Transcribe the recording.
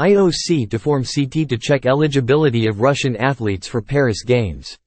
IOC to form CT to check eligibility of Russian athletes for Paris Games.